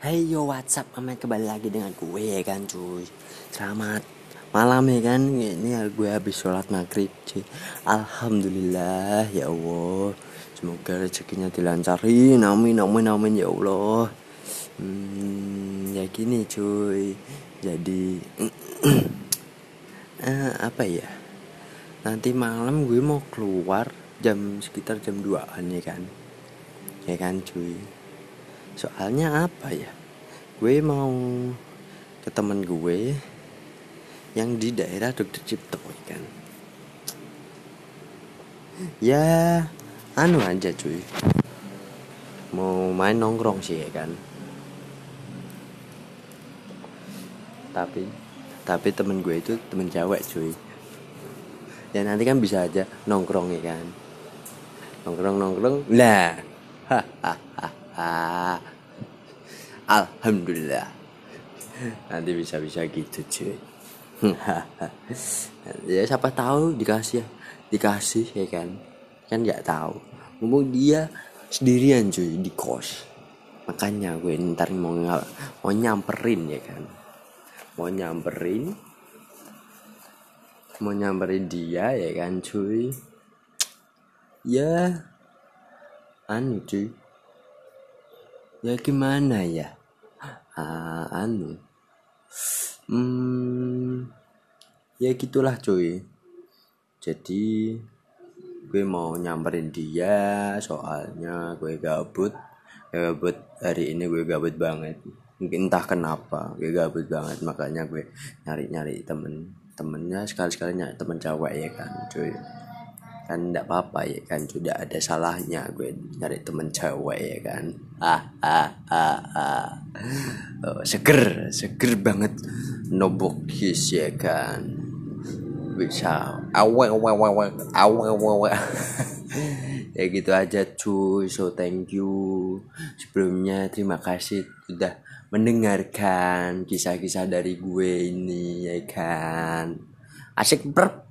Hey yo what's up? Amat kembali lagi dengan gue ya kan cuy. Selamat malam ya kan? Ini gue habis sholat maghrib cuy. Alhamdulillah ya Allah. Semoga rezekinya dilancarin. Amin amin amin ya Allah. Hmm, Ya gini cuy. Jadi eh, Apa ya? Nanti malam gue mau keluar Jam sekitar jam 2an ya kan? Ya kan cuy soalnya apa ya? Gue mau ke temen gue yang di daerah Dokter Cipto ya kan? Ya anu aja cuy. Mau main nongkrong sih ya kan? Tapi tapi temen gue itu temen cewek cuy. Ya nanti kan bisa aja nongkrong ya kan? Nongkrong nongkrong. Lah Alhamdulillah. Nanti bisa bisa gitu cuy. Ya siapa tahu dikasih ya. Dikasih ya kan? Kan nggak tahu. Ngomong dia sendirian cuy di kos. Makanya gue ntar mau mau nyamperin ya kan? Mau nyamperin. Mau nyamperin dia ya kan cuy? Ya anu cuy. Ya gimana ya? Uh, anu. Hmm, ya gitulah cuy. Jadi gue mau nyamperin dia soalnya gue gabut. Gabut hari ini gue gabut banget. Entah kenapa gue gabut banget. Makanya gue nyari nyari temen. Temennya sekali sekali nyari temen cewek ya kan cuy kan tidak apa-apa ya kan sudah ada salahnya gue nyari temen cewek ya kan. Ah ah ah ah. Oh, seger seger banget nobokis ya kan. Bisa awe awe awe awe awe ya gitu aja cuy so thank you. Sebelumnya terima kasih sudah mendengarkan kisah-kisah dari gue ini ya kan. Asik ber